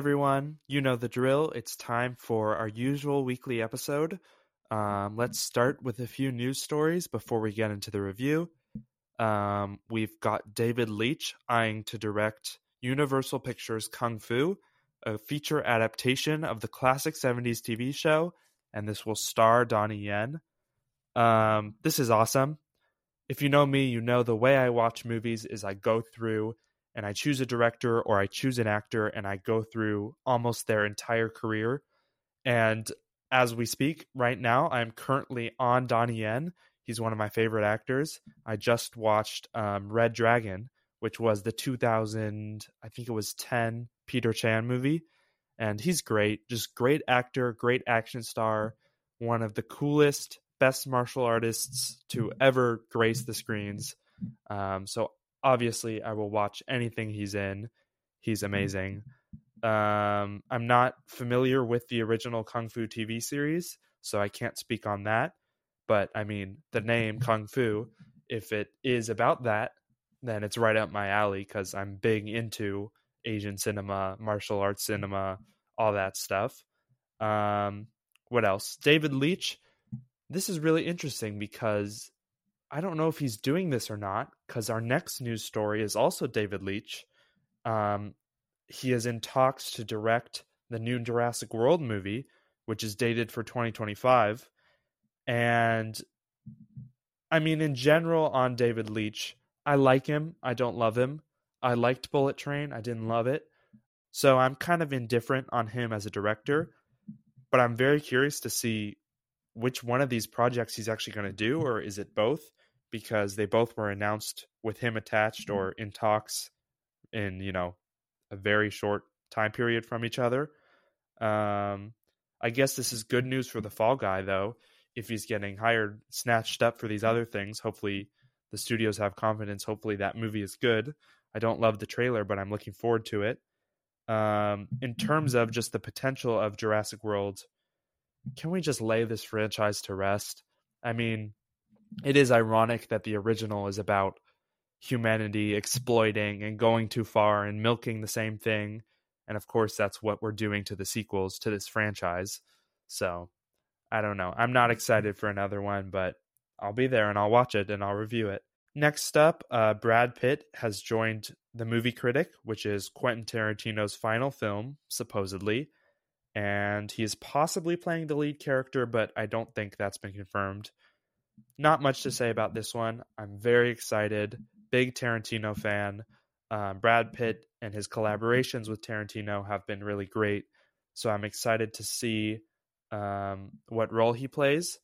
Everyone, you know the drill. It's time for our usual weekly episode. Um, let's start with a few news stories before we get into the review. Um, we've got David Leitch eyeing to direct Universal Pictures Kung Fu, a feature adaptation of the classic 70s TV show, and this will star Donnie Yen. Um, this is awesome. If you know me, you know the way I watch movies is I go through and I choose a director or I choose an actor and I go through almost their entire career. And as we speak right now, I'm currently on Donnie Yen. He's one of my favorite actors. I just watched um, Red Dragon, which was the 2000, I think it was 10 Peter Chan movie. And he's great, just great actor, great action star, one of the coolest, best martial artists to ever grace the screens. Um, so obviously I will watch anything he's in. He's amazing. Um, I'm not familiar with the original Kung Fu TV series, so I can't speak on that. But I mean, the name Kung Fu, if it is about that, then it's right up my alley because I'm big into Asian cinema, martial arts cinema, all that stuff. Um, what else? David Leitch. This is really interesting because I don't know if he's doing this or not because our next news story is also David Leitch. Um, he is in talks to direct the new Jurassic World movie, which is dated for 2025. And I mean, in general, on David Leitch, I like him. I don't love him. I liked Bullet Train. I didn't love it. So I'm kind of indifferent on him as a director. But I'm very curious to see which one of these projects he's actually going to do, or is it both? Because they both were announced with him attached mm-hmm. or in talks in you know a very short time period from each other. Um, I guess this is good news for the fall guy though. If he's getting hired, snatched up for these other things, hopefully the studios have confidence. Hopefully that movie is good. I don't love the trailer, but I'm looking forward to it. Um, in terms of just the potential of Jurassic World, can we just lay this franchise to rest? I mean, it is ironic that the original is about humanity exploiting and going too far and milking the same thing. And of course, that's what we're doing to the sequels to this franchise. So I don't know. I'm not excited for another one, but I'll be there and I'll watch it and I'll review it. Next up, uh, Brad Pitt has joined The Movie Critic, which is Quentin Tarantino's final film, supposedly. And he is possibly playing the lead character, but I don't think that's been confirmed not much to say about this one. I'm very excited. Big Tarantino fan. Um, Brad Pitt and his collaborations with Tarantino have been really great. So I'm excited to see um, what role he plays.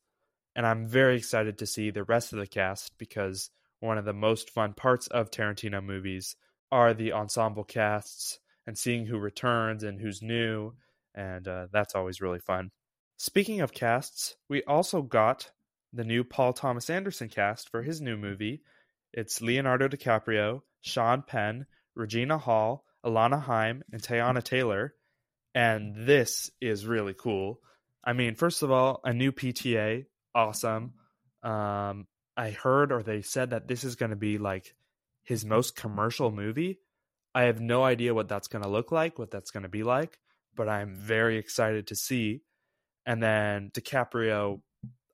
And I'm very excited to see the rest of the cast because one of the most fun parts of Tarantino movies are the ensemble casts and seeing who returns and who's new. And uh, that's always really fun. Speaking of casts, we also got the new Paul Thomas Anderson cast for his new movie. It's Leonardo DiCaprio, Sean Penn, Regina Hall, Alana Haim, and Teyana Taylor. And this is really cool. I mean, first of all, a new PTA, awesome. Um, I heard or they said that this is going to be like his most commercial movie. I have no idea what that's going to look like, what that's going to be like, but I'm very excited to see. And then DiCaprio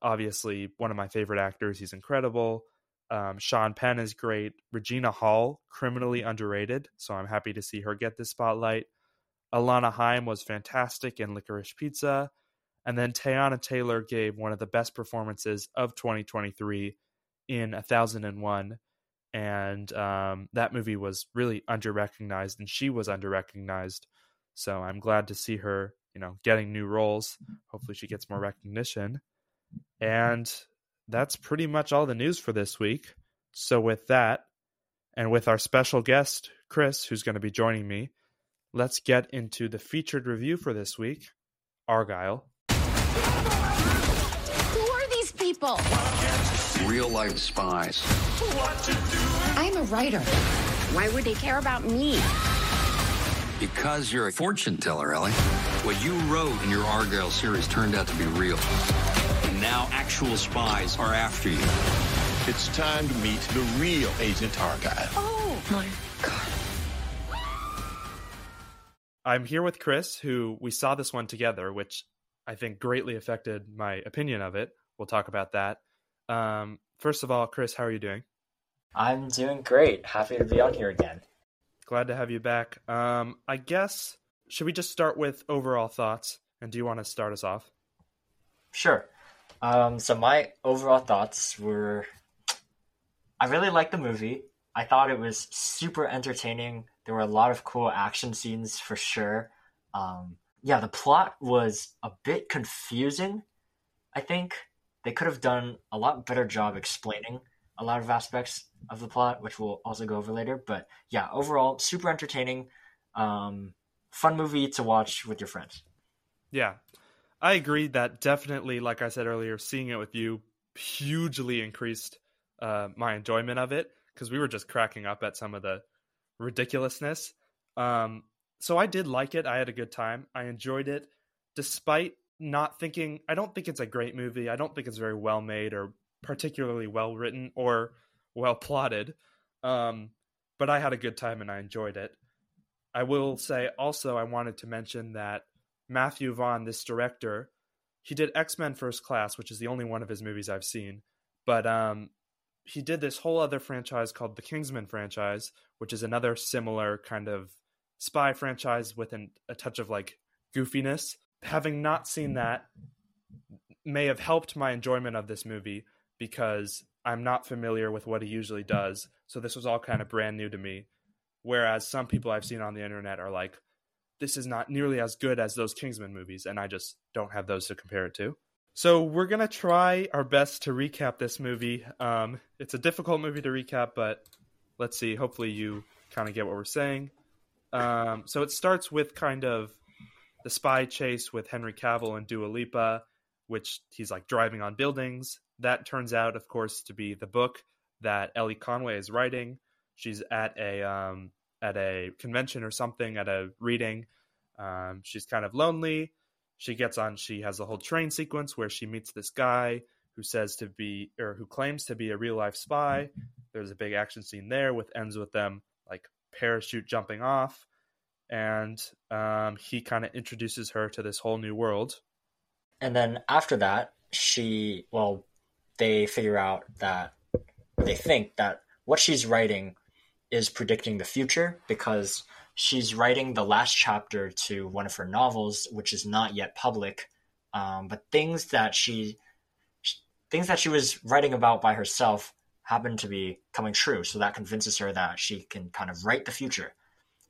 obviously one of my favorite actors. He's incredible. Um, Sean Penn is great. Regina Hall, criminally underrated, so I'm happy to see her get this spotlight. Alana Haim was fantastic in Licorice Pizza. And then Teyana Taylor gave one of the best performances of 2023 in 1001. And um, that movie was really underrecognized, and she was underrecognized. So I'm glad to see her, you know, getting new roles. Hopefully, she gets more recognition. And that's pretty much all the news for this week. So, with that, and with our special guest, Chris, who's going to be joining me, let's get into the featured review for this week Argylle. Who are these people? Real life spies. I'm a writer. Why would they care about me? Because you're a fortune teller, Ellie. What you wrote in your Argylle series turned out to be real now actual spies are after you. It's time to meet the real Agent Argylle. Oh, my God. I'm here with Chris, who we saw this one together, which I think greatly affected my opinion of it. We'll talk about that. Um, first of all, Chris, how are you doing? I'm doing great. Happy to be on here again. Glad to have you back. Um, I guess should we just start with overall thoughts? And do you want to start us off? Sure. Um, so my overall thoughts were, I really liked the movie. I thought it was super entertaining. There were a lot of cool action scenes for sure. Um, yeah, the plot was a bit confusing. I think they could have done a lot better job explaining a lot of aspects of the plot, which we'll also go over later. But yeah, overall, super entertaining, um, fun movie to watch with your friends. Yeah, I agree that definitely, like I said earlier, seeing it with you hugely increased uh, my enjoyment of it because we were just cracking up at some of the ridiculousness. Um, so I did like it. I had a good time. I enjoyed it, despite not thinking. I don't think it's a great movie. I don't think it's very well made or particularly well written or well plotted. Um, but I had a good time and I enjoyed it. I will say also, I wanted to mention that Matthew Vaughn, this director, he did X Men First Class, which is the only one of his movies I've seen. But um, he did this whole other franchise called the Kingsman franchise, which is another similar kind of spy franchise with an, a touch of like goofiness. Having not seen that may have helped my enjoyment of this movie because I'm not familiar with what he usually does. So this was all kind of brand new to me. Whereas some people I've seen on the internet are like, this is not nearly as good as those Kingsman movies, and I just don't have those to compare it to. So we're gonna try our best to recap this movie. Um, it's a difficult movie to recap, but let's see. Hopefully, you kind of get what we're saying. Um, so it starts with kind of the spy chase with Henry Cavill and Dua Lipa, which he's like driving on buildings. That turns out, of course, to be the book that Ellie Conway is writing. She's at a um, at a convention or something at a reading. Um, she's kind of lonely. She gets on. She has a whole train sequence where she meets this guy who says to be or who claims to be a real life spy. There's a big action scene there with ends with them like parachute jumping off, and um, he kind of introduces her to this whole new world. And then after that, she well, they figure out that they think that what she's writing is predicting the future because she's writing the last chapter to one of her novels, which is not yet public. Um, but things that she things that she was writing about by herself happen to be coming true. So that convinces her that she can kind of write the future.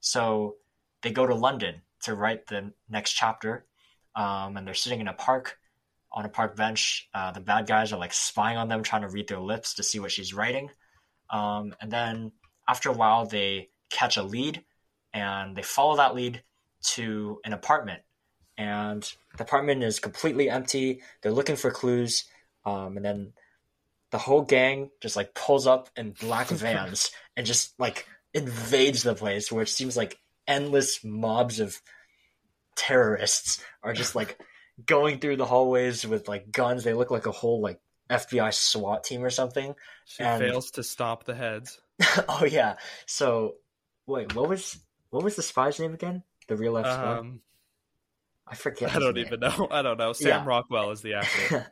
So they go to London to write the next chapter, um, and they're sitting in a park on a park bench. Uh, the bad guys are like spying on them, trying to read their lips to see what she's writing. Um, and then after a while, they catch a lead and they follow that lead to an apartment. And the apartment is completely empty. They're looking for clues. Um, and then the whole gang just like pulls up in black vans and just like invades the place, where it seems like endless mobs of terrorists are just like going through the hallways with like guns. They look like a whole like FBI SWAT team or something. She and... fails to stop the heads. oh yeah. So wait, what was what was the spy's name again? The real life spy. Um, I forget. I don't even know. I don't know. Sam yeah. Rockwell is the actor.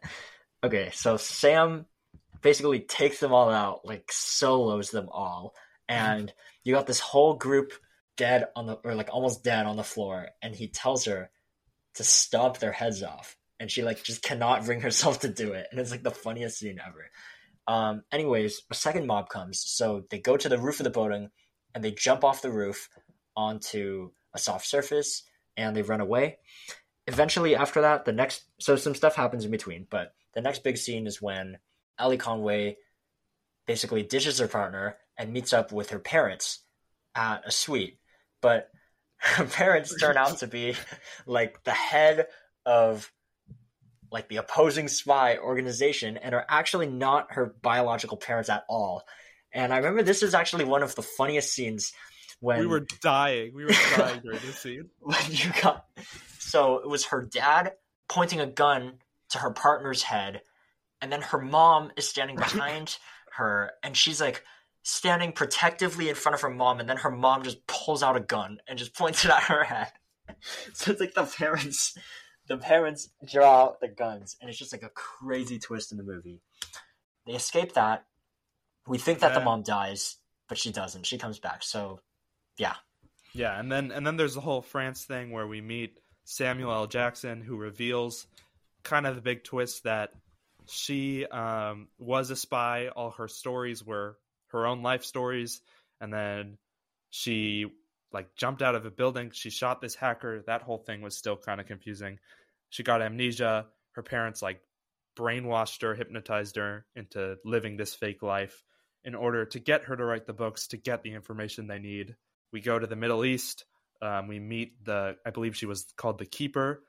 okay, so Sam basically takes them all out, like solos them all, and you got this whole group dead on the or like almost dead on the floor, and he tells her to stomp their heads off, and she like just cannot bring herself to do it, and it's like the funniest scene ever. Um, anyways, a second mob comes, so they go to the roof of the building and they jump off the roof onto a soft surface and they run away. Eventually, after that, the next so some stuff happens in between, but the next big scene is when Ellie Conway basically ditches her partner and meets up with her parents at a suite. But her parents turn out to be like the head of like the opposing spy organization and are actually not her biological parents at all. And I remember this is actually one of the funniest scenes when we were dying. We were dying during this scene. When you got so it was her dad pointing a gun to her partner's head, and then her mom is standing behind her, and she's like standing protectively in front of her mom, and then her mom just pulls out a gun and just points it at her head. so it's like the parents, the parents draw out the guns, and it's just like a crazy twist in the movie. They escape that. We think that the mom dies, but she doesn't. She comes back. So, yeah, Yeah, and then and then there's the whole France thing where we meet Samuel L. Jackson, who reveals kind of the big twist that she um, was a spy. All her stories were her own life stories, and then she like jumped out of a building. She shot this hacker. That whole thing was still kind of confusing. She got amnesia. Her parents like brainwashed her, hypnotized her into living this fake life in order to get her to write the books to get the information they need we go to the Middle East. Um, we meet the, I believe she was called the Keeper.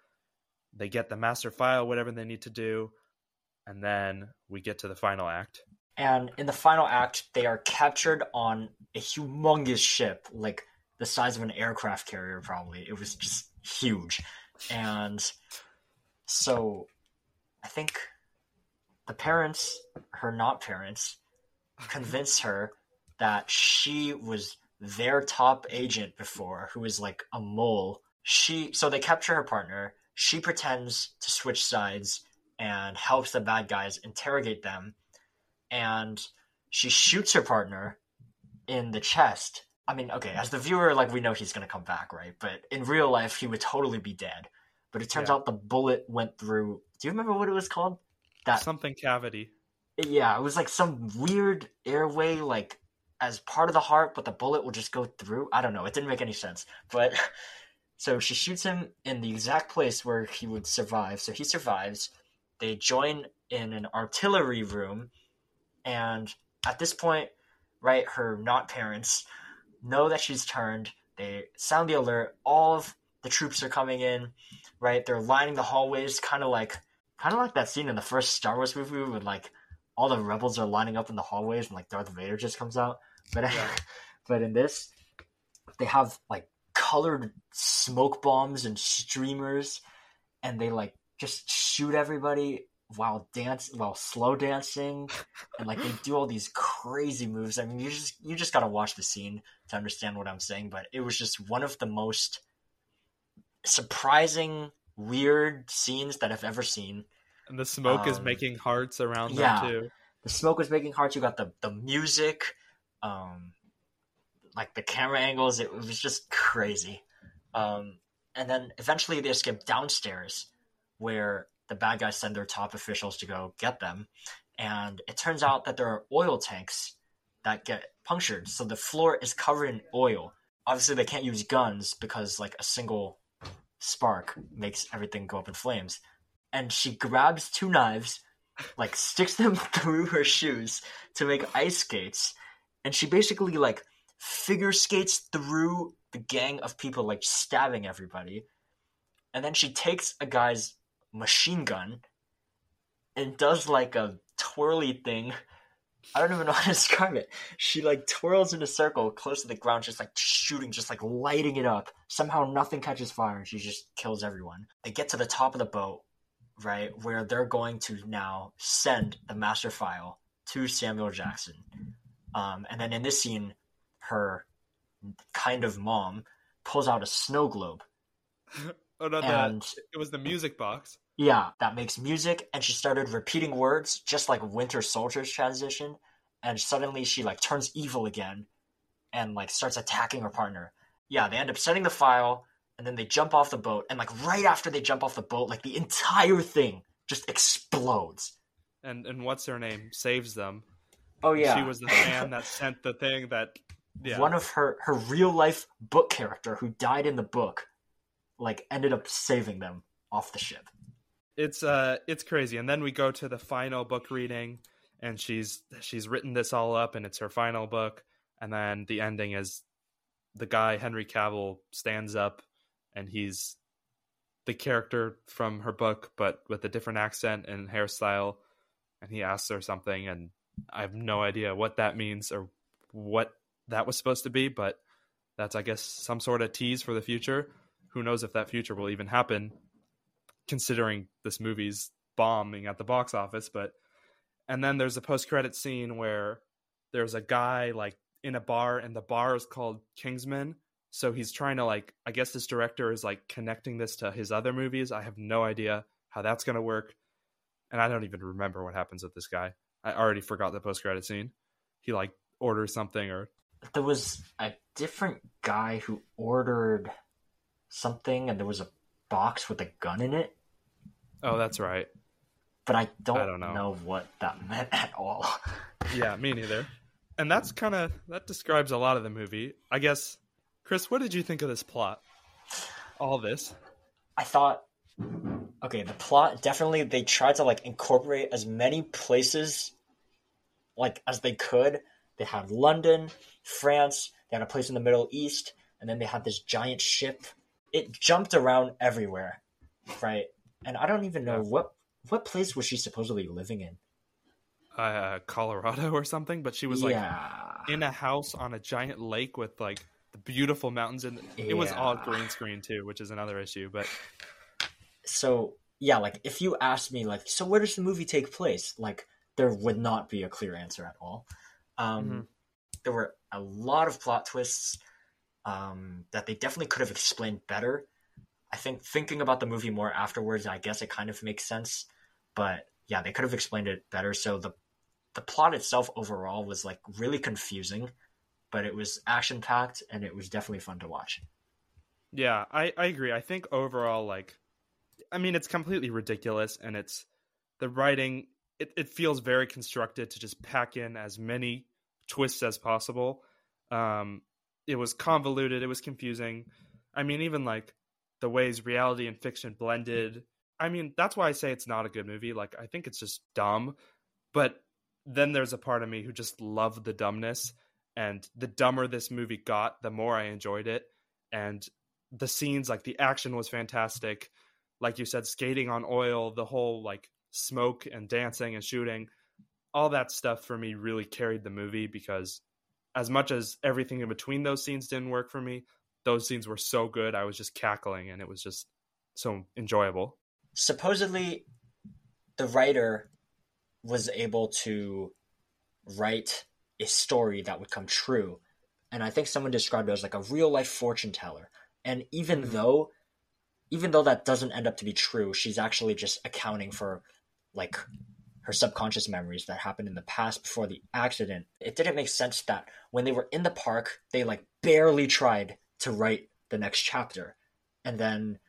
They get the master file, whatever they need to do, and then we get to the final act. And in the final act, they are captured on a humongous ship, like the size of an aircraft carrier, probably. It was just huge. And so I think the parents, her not parents, convince her that she was their top agent before, who is like a mole. She so they capture her partner. She pretends to switch sides and helps the bad guys interrogate them and she shoots her partner in the chest. I mean, okay, as the viewer, like we know he's gonna come back, right? But in real life, he would totally be dead. But it turns Yeah. out the bullet went through. Do you remember what it was called? That Something cavity. yeah, it was like some weird airway, like as part of the heart, but the bullet will just go through. I don't know. It didn't make any sense. But so she shoots him in the exact place where he would survive. So he survives. They join in an artillery room, and at this point, right, her not parents know that she's turned. They sound the alert. All of the troops are coming in, right? They're lining the hallways, kind of like, kind of like that scene in the first Star Wars movie when like all the rebels are lining up in the hallways and like Darth Vader just comes out. But but in this, they have like colored smoke bombs and streamers, and they like just shoot everybody while dance while slow dancing, and like they do all these crazy moves. I mean, you just you just gotta watch the scene to understand what I'm saying. But it was just one of the most surprising, weird scenes that I've ever seen. And the smoke is Um, making hearts around yeah. them too. the smoke was making hearts. You got the the music, um, like the camera angles. It was just crazy. Um, and then eventually they escape downstairs, where the bad guys send their top officials to go get them. And it turns out that there are oil tanks that get punctured, so the floor is covered in oil. Obviously, they can't use guns because like a single spark makes everything go up in flames. And she grabs two knives like sticks them through her shoes to make ice skates and she basically like figure skates through the gang of people like stabbing everybody and then she takes a guy's machine gun and does like a twirly thing i don't even know how to describe it she like twirls in a circle close to the ground just like shooting just like lighting it up somehow nothing catches fire and she just kills everyone they get to the top of the boat right, where they're going to now send the master file to Samuel Jackson. Um, and then in this scene, her kind of mom pulls out a snow globe. Oh no, And- the, it was the music box. Yeah, that makes music, and she started repeating words just like Winter Soldier's transition. And suddenly she like turns evil again, and like starts attacking her partner. Yeah, they end up sending the file, and then they jump off the boat, and like right after they jump off the boat, like the entire thing just explodes. And and what's her name saves them. Oh yeah, She was the fan that sent the thing that yeah. one of her her real life book character who died in the book, like ended up saving them off the ship. It's uh it's crazy. And then we go to the final book reading and she's she's written this all up and it's her final book. And then the ending is the guy henry cavill stands up and he's the character from her book but with a different accent and hairstyle. And he asks her something and i have no idea what that means or what that was supposed to be but that's i guess some sort of tease for the future. Who knows if that future will even happen considering this movie's bombing at the box office but and then there's a post-credit scene where there's a guy like in a bar and the bar is called kingsman So he's trying to like I guess this director is like connecting this to his other movies. I have no idea how that's going to work. And I don't even remember what happens with this guy. I already forgot the post credit scene. He like orders something or There was a different guy who ordered something, and there was a box with a gun in it, Oh, that's right. but I don't, I don't know. what that meant at all. Yeah, me neither. And that's kind of that describes a lot of the movie. I guess Chris, what did you think of this plot? All this? I thought, okay, the plot definitely they tried to like incorporate as many places like as they could. They had London, France, they had a place in the Middle East, and then they had this giant ship. It jumped around everywhere, right? And I don't even know what what place was she supposedly living in. Uh Colorado or something, but she was like yeah, in a house on a giant lake with like the beautiful mountains and it was all green screen too, which is another issue, but so yeah, like if you asked me, like, so where does the movie take place? Like, there would not be a clear answer at all. Um, Mhm. There were a lot of plot twists um, that they definitely could have explained better. I think thinking about the movie more afterwards, I guess it kind of makes sense. But yeah, they could have explained it better. So the the plot itself overall was like really confusing, but it was action packed and it was definitely fun to watch. Yeah, I, I agree. I think overall, like, I mean, it's completely ridiculous, and it's the writing. It, it feels very constructed to just pack in as many twists as possible. Um, it was convoluted. It was confusing. I mean, even like the ways reality and fiction blended. I mean, that's why I say it's not a good movie. Like, I think it's just dumb. But then there's a part of me who just loved the dumbness, and the dumber this movie got, the more I enjoyed it. And the scenes like the action was fantastic like you said skating on oil the whole like smoke and dancing and shooting all that stuff for me really carried the movie because as much as everything in between those scenes didn't work for me those scenes were so good i was just cackling and it was just so enjoyable. Supposedly the writer was able to write a story that would come true and i think someone described it as like a real life fortune teller. And even mm-hmm. though even though that doesn't end up to be true she's actually just accounting for like her subconscious memories that happened in the past before the accident it didn't make sense that when they were in the park they like barely tried to write the next chapter. And then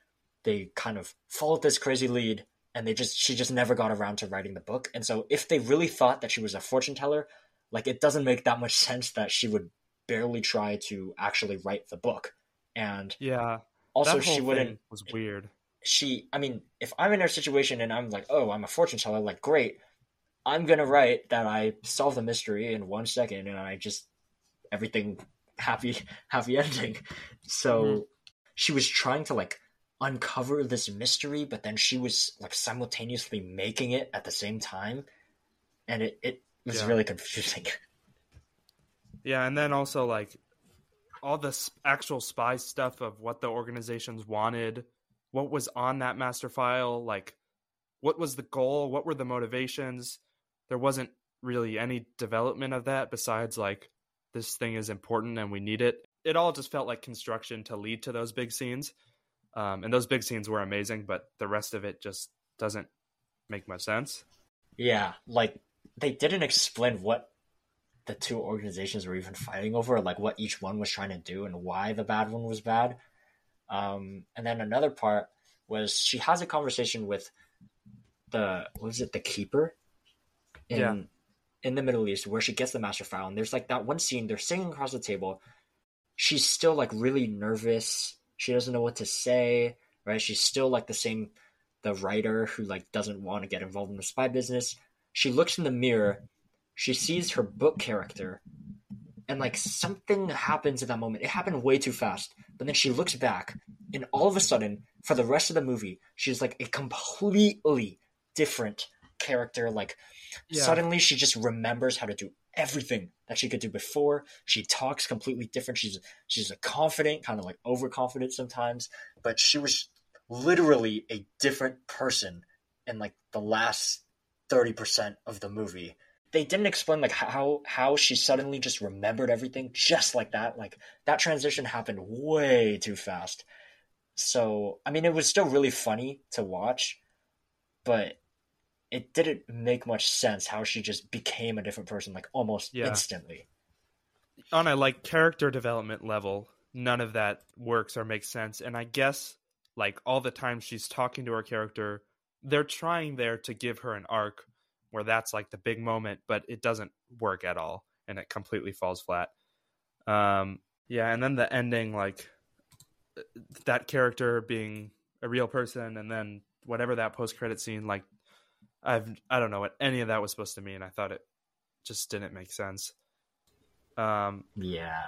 they kind of followed this crazy lead and they just she just never got around to writing the book. And so if they really thought that she was a fortune teller like it doesn't make that much sense that she would barely try to actually write the book. And yeah. Also she wouldn't was weird she i mean if i'm in her situation and i'm like oh i'm a fortune teller like great i'm gonna write that i solve the mystery in one second and i just everything happy happy ending so Mhm. she was trying to like uncover this mystery but then she was like simultaneously making it at the same time and it, it was Yeah. really confusing Yeah, and then also like all the actual spy stuff of what the organizations wanted, what was on that master file, like what was the goal, what were the motivations. There wasn't really any development of that besides like this thing is important and we need it. It all just felt like construction to lead to those big scenes. Um, and those big scenes were amazing, but the rest of it just doesn't make much sense. Yeah, like they didn't explain what the two organizations were even fighting over, like what each one was trying to do and why the bad one was bad. Um, and then another part was she has a conversation with the what is it, the keeper in Yeah. in the Middle East where she gets the master file, and there's like that one scene, they're sitting across the table. She's still like really nervous. She doesn't know what to say, right? She's still like the same the writer who like doesn't want to get involved in the spy business. She looks in the mirror, she sees her book character, and like something happens at that moment. It happened way too fast. But then she looks back, and all of a sudden, for the rest of the movie, she's like a completely different character. Like Yeah. suddenly she just remembers how to do everything that she could do before. She talks completely different. She's she's a confident, kind of like overconfident sometimes, but she was literally a different person in like the last 30% of the movie. They didn't explain like how how she suddenly just remembered everything just like that. Like that transition happened way too fast. So I mean, it was still really funny to watch, but it didn't make much sense how she just became a different person like almost Yeah. instantly. on a like character development level, none of that works or makes sense. And I guess like all the time she's talking to her character, they're trying there to give her an arc where that's like the big moment, but it doesn't work at all and it completely falls flat. Um yeah, and then the ending like that character being a real person and then whatever that post credit scene like I've I don't know what any of that was supposed to mean. I thought it just didn't make sense. Um Yeah,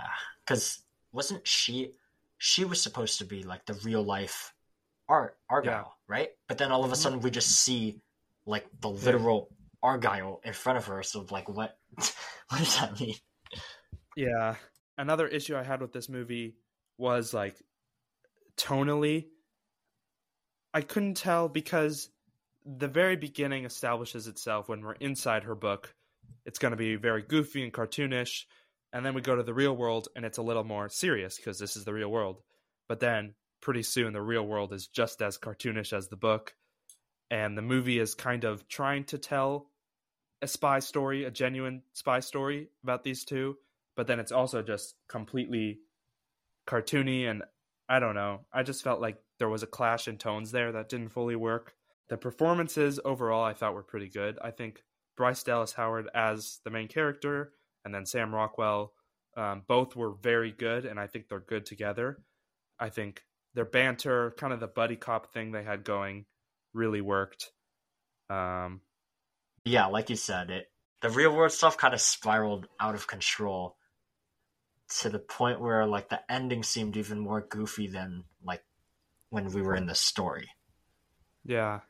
because wasn't she? She was supposed to be like the real life Art Argylle, right? But then all of a sudden we just see like the literal Argylle in front of her. So like, what? what does that mean? Yeah. Another issue I had with this movie was like tonally. I couldn't tell because the very beginning establishes itself when we're inside her book. It's going to be very goofy and cartoonish. And then we go to the real world and it's a little more serious because this is the real world. But then pretty soon the real world is just as cartoonish as the book. And the movie is kind of trying to tell a spy story, a genuine spy story about these two but then it's also just completely cartoony and I don't know. I just felt like there was a clash in tones there that didn't fully work. The performances overall I thought were pretty good. I think Bryce Dallas Howard as the main character and then Sam Rockwell um, both were very good and I think they're good together. I think their banter, kind of the buddy cop thing they had going, really worked. Um, Yeah, like you said, it the real world stuff kind of spiraled out of control to the point where like the ending seemed even more goofy than like when we were in the story. Yeah.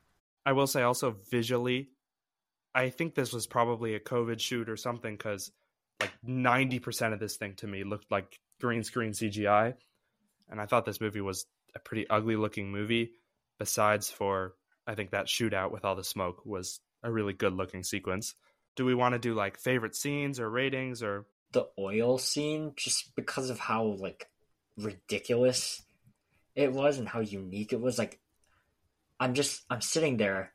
I will say also visually, I think this was probably a COVID shoot or something because like 90% of this thing to me looked like green screen CGI. And I thought this movie was a pretty ugly looking movie. Besides, for I think that shootout with all the smoke was a really good looking sequence. Do we want to do like favorite scenes or ratings or the oil scene just because of how like ridiculous it was and how unique it was like i'm just i'm sitting there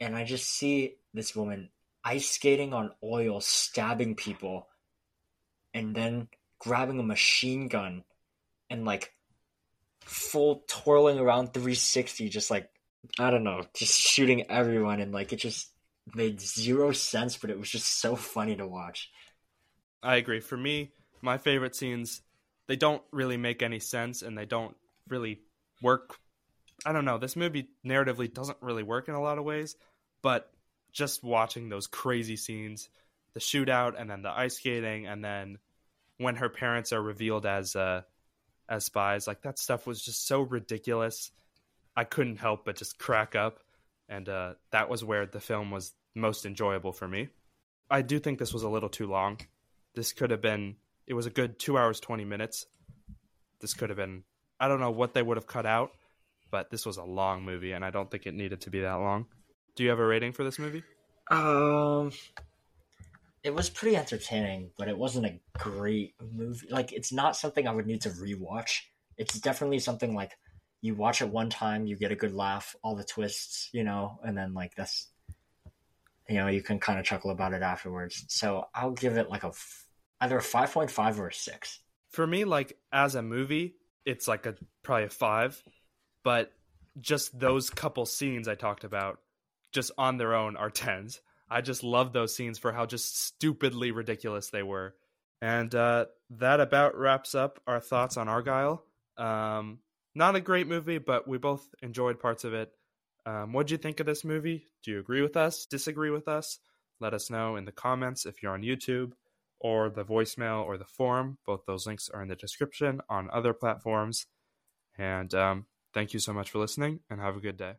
and i just see this woman ice skating on oil stabbing people and then grabbing a machine gun and like full twirling around 360 just like i don't know just shooting everyone and like it just made zero sense but it was just so funny to watch I agree. For me, my favorite scenes, they don't really make any sense and they don't really work. I don't know. This movie narratively doesn't really work in a lot of ways, but just watching those crazy scenes, the shootout and then the ice skating and then when her parents are revealed as uh as spies, like that stuff was just so ridiculous. I couldn't help but just crack up and uh that was where the film was most enjoyable for me. I do think this was a little too long this could have been it was a good two hours 20 minutes this could have been i don't know what they would have cut out but this was a long movie and i don't think it needed to be that long do you have a rating for this movie Um, it was pretty entertaining, but it wasn't a great movie. Like, it's not something I would need to rewatch. It's definitely something like you watch it one time, you get a good laugh, all the twists, you know, and then like this, you know, you can kind of chuckle about it afterwards. So I'll give it like a either a five point five or a six. for me like as a movie it's like a probably a five but just those couple scenes i talked about just on their own are tens i just love those scenes for how just stupidly ridiculous they were and uh, that about wraps up our thoughts on argylle um, not a great movie but we both enjoyed parts of it um, what'd you think of this movie do you agree with us disagree with us let us know in the comments if you're on youtube or the voicemail or the forum. Both those links are in the description on other platforms. And um, thank you so much for listening and have a good day.